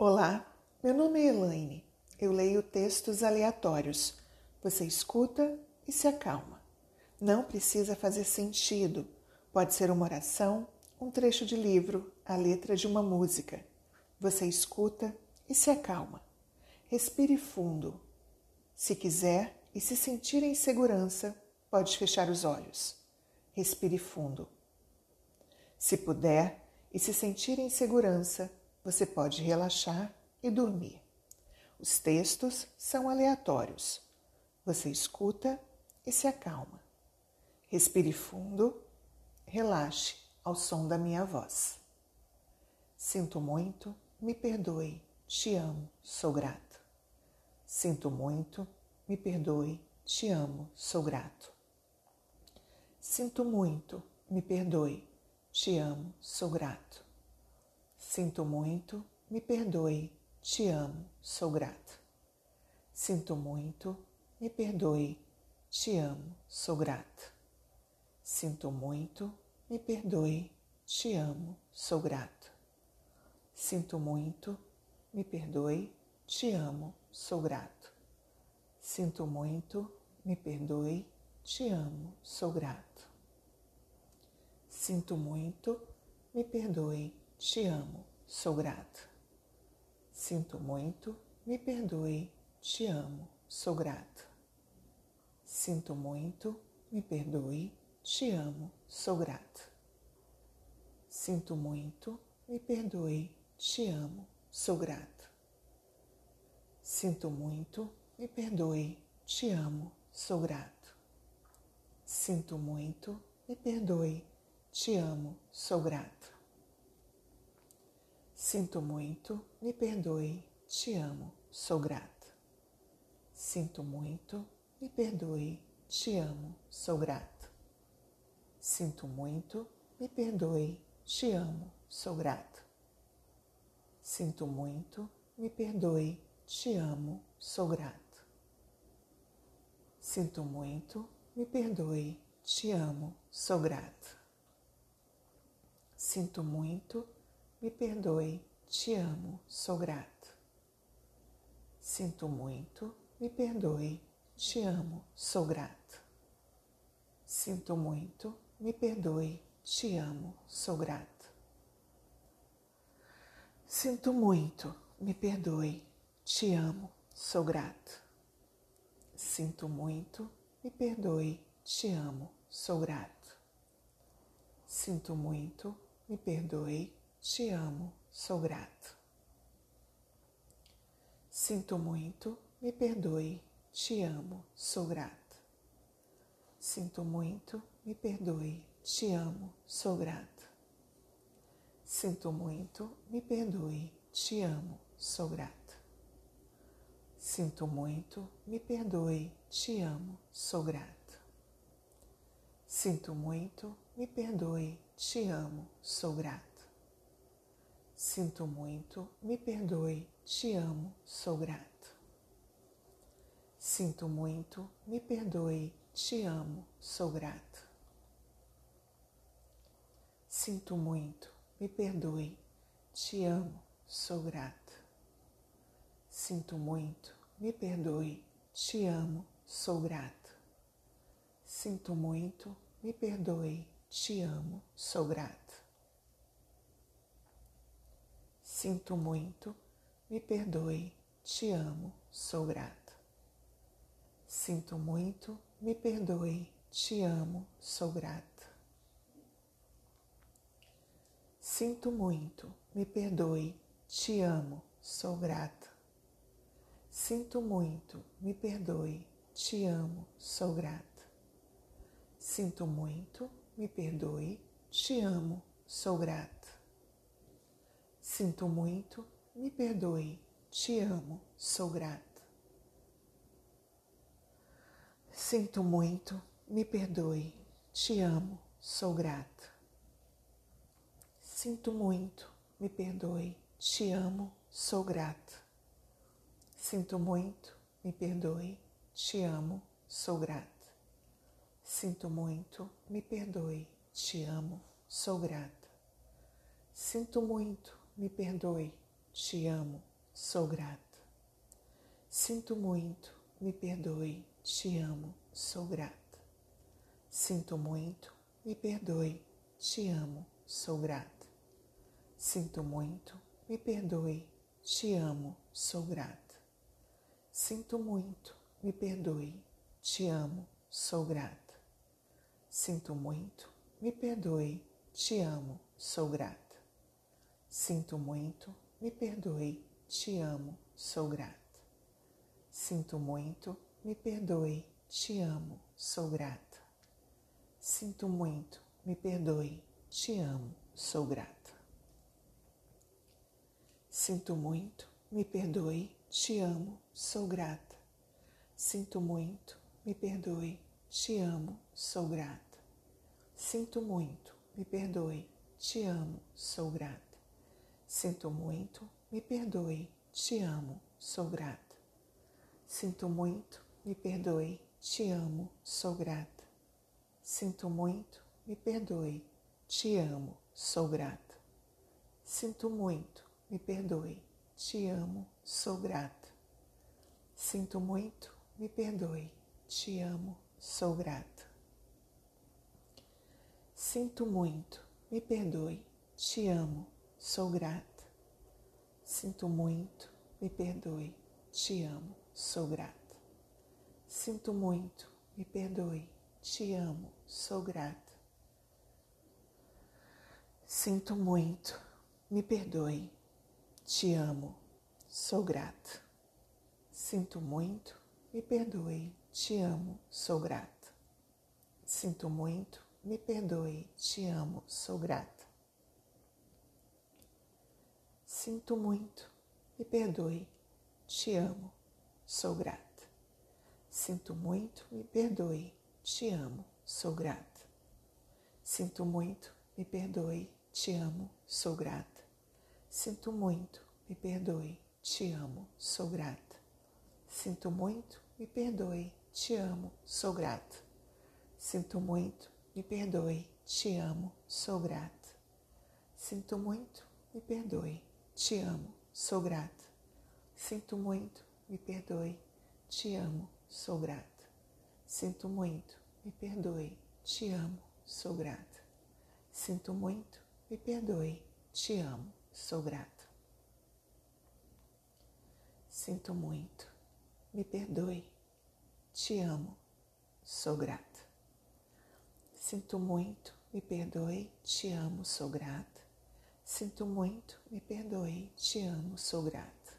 Olá, meu nome é Elaine. Eu leio textos aleatórios. Você escuta e se acalma. Não precisa fazer sentido. Pode ser uma oração, um trecho de livro, a letra de uma música. Você escuta e se acalma. Respire fundo. Se quiser e se sentir em segurança, pode fechar os olhos. Respire fundo. Se puder e se sentir em segurança, você pode relaxar e dormir. Os textos são aleatórios. Você escuta e se acalma. Respire fundo, relaxe ao som da minha voz. Sinto muito, me perdoe, te amo, sou grato. Sinto muito, me perdoe, te amo, sou grato. Sinto muito, me perdoe, te amo, sou grato. Sinto muito, me perdoe, te amo, sou grato. Sinto muito, me perdoe, te amo, sou grato. Sinto muito, me perdoe, te amo, sou grato. Sinto muito, me perdoe, te amo, sou grato. Sinto muito, me perdoe, te amo, sou grato. Sinto muito, me perdoe, te amo, sou grato. Sinto muito, me perdoe, te amo, sou grato. Sinto muito, me perdoe, te amo, sou grato. Sinto muito, me perdoe, te amo, sou grato. Sinto muito, me perdoe, te amo, sou grato. Sinto muito, me perdoe, te amo, sou grato. Sinto muito, me perdoe, te amo, sou grato. Sinto muito, me perdoe, te amo, sou grato. Sinto muito, me perdoe, te amo, sou grato. Sinto muito, me perdoe, te amo, sou grato. Sinto muito, me perdoe, te amo, sou grato. Sinto muito, me perdoe, te amo, sou grato. Sinto muito, me perdoe, te amo, sou grato. Sinto muito, me perdoe, te amo, sou grato. Sinto muito, me perdoe, te amo, sou grato. Sinto muito, me perdoe, te amo, sou grato. Sinto muito, me perdoe, te amo, sou grato. Sinto muito, me perdoe, te amo, sou grato. Sinto muito, me perdoe, te amo, sou grato. Sinto muito, me perdoe, te amo, sou grato. Sinto muito, me perdoe, te amo, sou grato. Sinto muito, me perdoe, te amo, sou grato. Sinto muito, me perdoe, te amo, sou grato. Sinto muito, me perdoe, te amo, sou grato. Sinto muito, me perdoe, te amo, sou grato. Sinto muito, me perdoe, te amo, sou grato. Sinto muito, me perdoe, te amo, sou grato. Sinto muito, me perdoe, te amo, sou grato. Sinto muito, me perdoe, te amo, sou grato. Sinto muito, me perdoe, te amo, sou grato. Sinto muito, me perdoe, te amo, sou grato. Sinto muito, me perdoe, te amo, sou grato. Sinto muito, me perdoe, te amo, sou grato. Sinto muito, me perdoe, te amo, sou grato. Sinto muito, me perdoe, te amo, sou grato. Sinto muito, me perdoe, te amo, sou grato. Sinto muito, me perdoe, te amo, sou grato. Sinto muito, me perdoe, te amo, sou grata. Sinto muito, me perdoe, te amo, sou grata. Sinto muito, me perdoe, te amo, sou grata. Sinto muito, me perdoe, te amo, sou grata. Sinto muito, me perdoe, te amo, sou grata. Sinto muito, me perdoe, te amo, sou grata. Sinto muito, me perdoe, te amo, sou grata. Sinto muito, me perdoe, te amo, sou grata. Sinto muito, me perdoe, te amo, sou grata. Sinto muito, me perdoe, te amo, sou grata. Sinto muito, me perdoe, te amo, sou grata. Sinto muito, me perdoe, te amo, sou grata. Sinto muito, me perdoe, te amo, sou grata. Sinto muito, me perdoe, te amo, sou grata. Sinto muito, me perdoe, te amo, sou grata. Sinto muito, me perdoe, te amo, sou grata. Sinto muito, me perdoe, te amo, sou grata. Sinto muito, me perdoe, te amo, sou grata. Sinto muito, me perdoe, te amo, sou grata. Sinto muito, me perdoe, te amo, sou grata. Sinto muito, me perdoe, te amo, sou grata. Sinto muito, me perdoe, te amo, sou grata. Sinto muito, me perdoe, te amo, sou grata. Sinto muito, me perdoe, te amo, sou grata. Sinto muito, me perdoe, te amo, sou grata. Sinto muito, me perdoe, te amo, sou grata. Sinto muito, me perdoe, te amo, sou grata. Sinto muito, me perdoe, te amo, sou grata. Sinto muito, me perdoe, te amo, sou grata. Sinto muito, me perdoe, te amo, sou grata. Sinto muito, me perdoe, te amo, sou grata. Sinto muito, me perdoe, te amo, sou grata. Sinto muito, me perdoe, te amo, sou grata. Sinto muito, me perdoe, te amo, sou grata. Sinto muito, me perdoe, te amo, sou grata. Sinto muito, me perdoe, te amo, sou grata.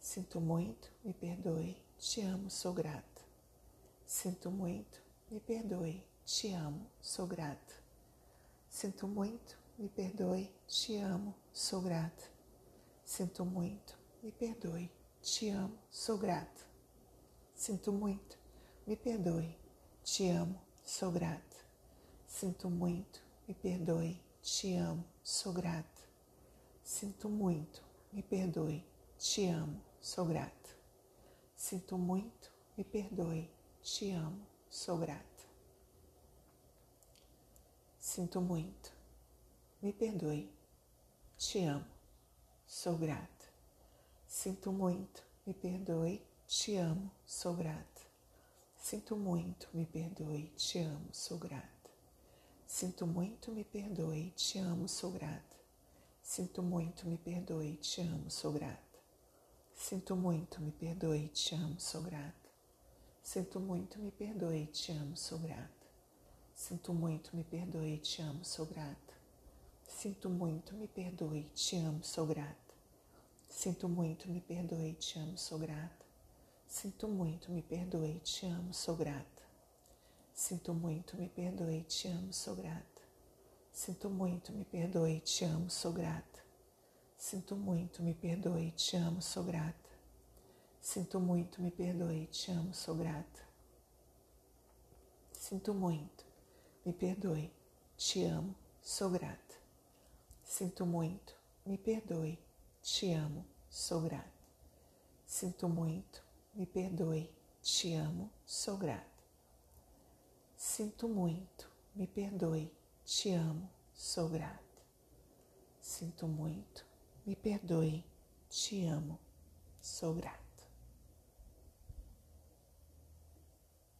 Sinto muito, me perdoe, te amo, sou grata. Sinto muito, me perdoe, te amo, sou grata. Sinto muito, me perdoe, te amo, sou grata. Sinto muito, me perdoe, te amo, sou grata. Sinto muito, me perdoe, te amo, sou grata. Sinto muito, me perdoe, te amo, sou grata. Sinto muito, me perdoe, te amo, sou grata. Sinto muito, me perdoe, te amo, sou grata. Sinto muito, me perdoe, te amo, sou grata. Sinto muito, me perdoe, te amo, sou grata. Sinto muito, me perdoe, te amo, sou grata. Sinto muito, me perdoe, te amo, sou grata. Sinto muito, me perdoe, te amo, sou grata. Sinto muito, me perdoe, te amo, sou grata. Sinto muito, me perdoe, te amo, sou grata. Sinto muito, me perdoe, te amo, sou grata. Sinto muito, me perdoe, te amo, sou grata. Sinto muito, me perdoe, te amo, sou grata. Sinto muito, me perdoe, te amo, sou grata. Sinto muito, me perdoe, te amo, sou grata. Sinto muito, me perdoe, te amo, sou grata. Sinto muito, me perdoe, te amo, sou grata. Sinto muito, me perdoe, te amo, sou grata. Sinto muito, me perdoe, te amo, sou grata. Sinto muito, me perdoe, te amo, sou grata. Sinto muito, me perdoe, te amo, sou grata. Sinto muito, me perdoe, te amo, sou grata. Sinto muito, me perdoe, Te amo. Sou grata.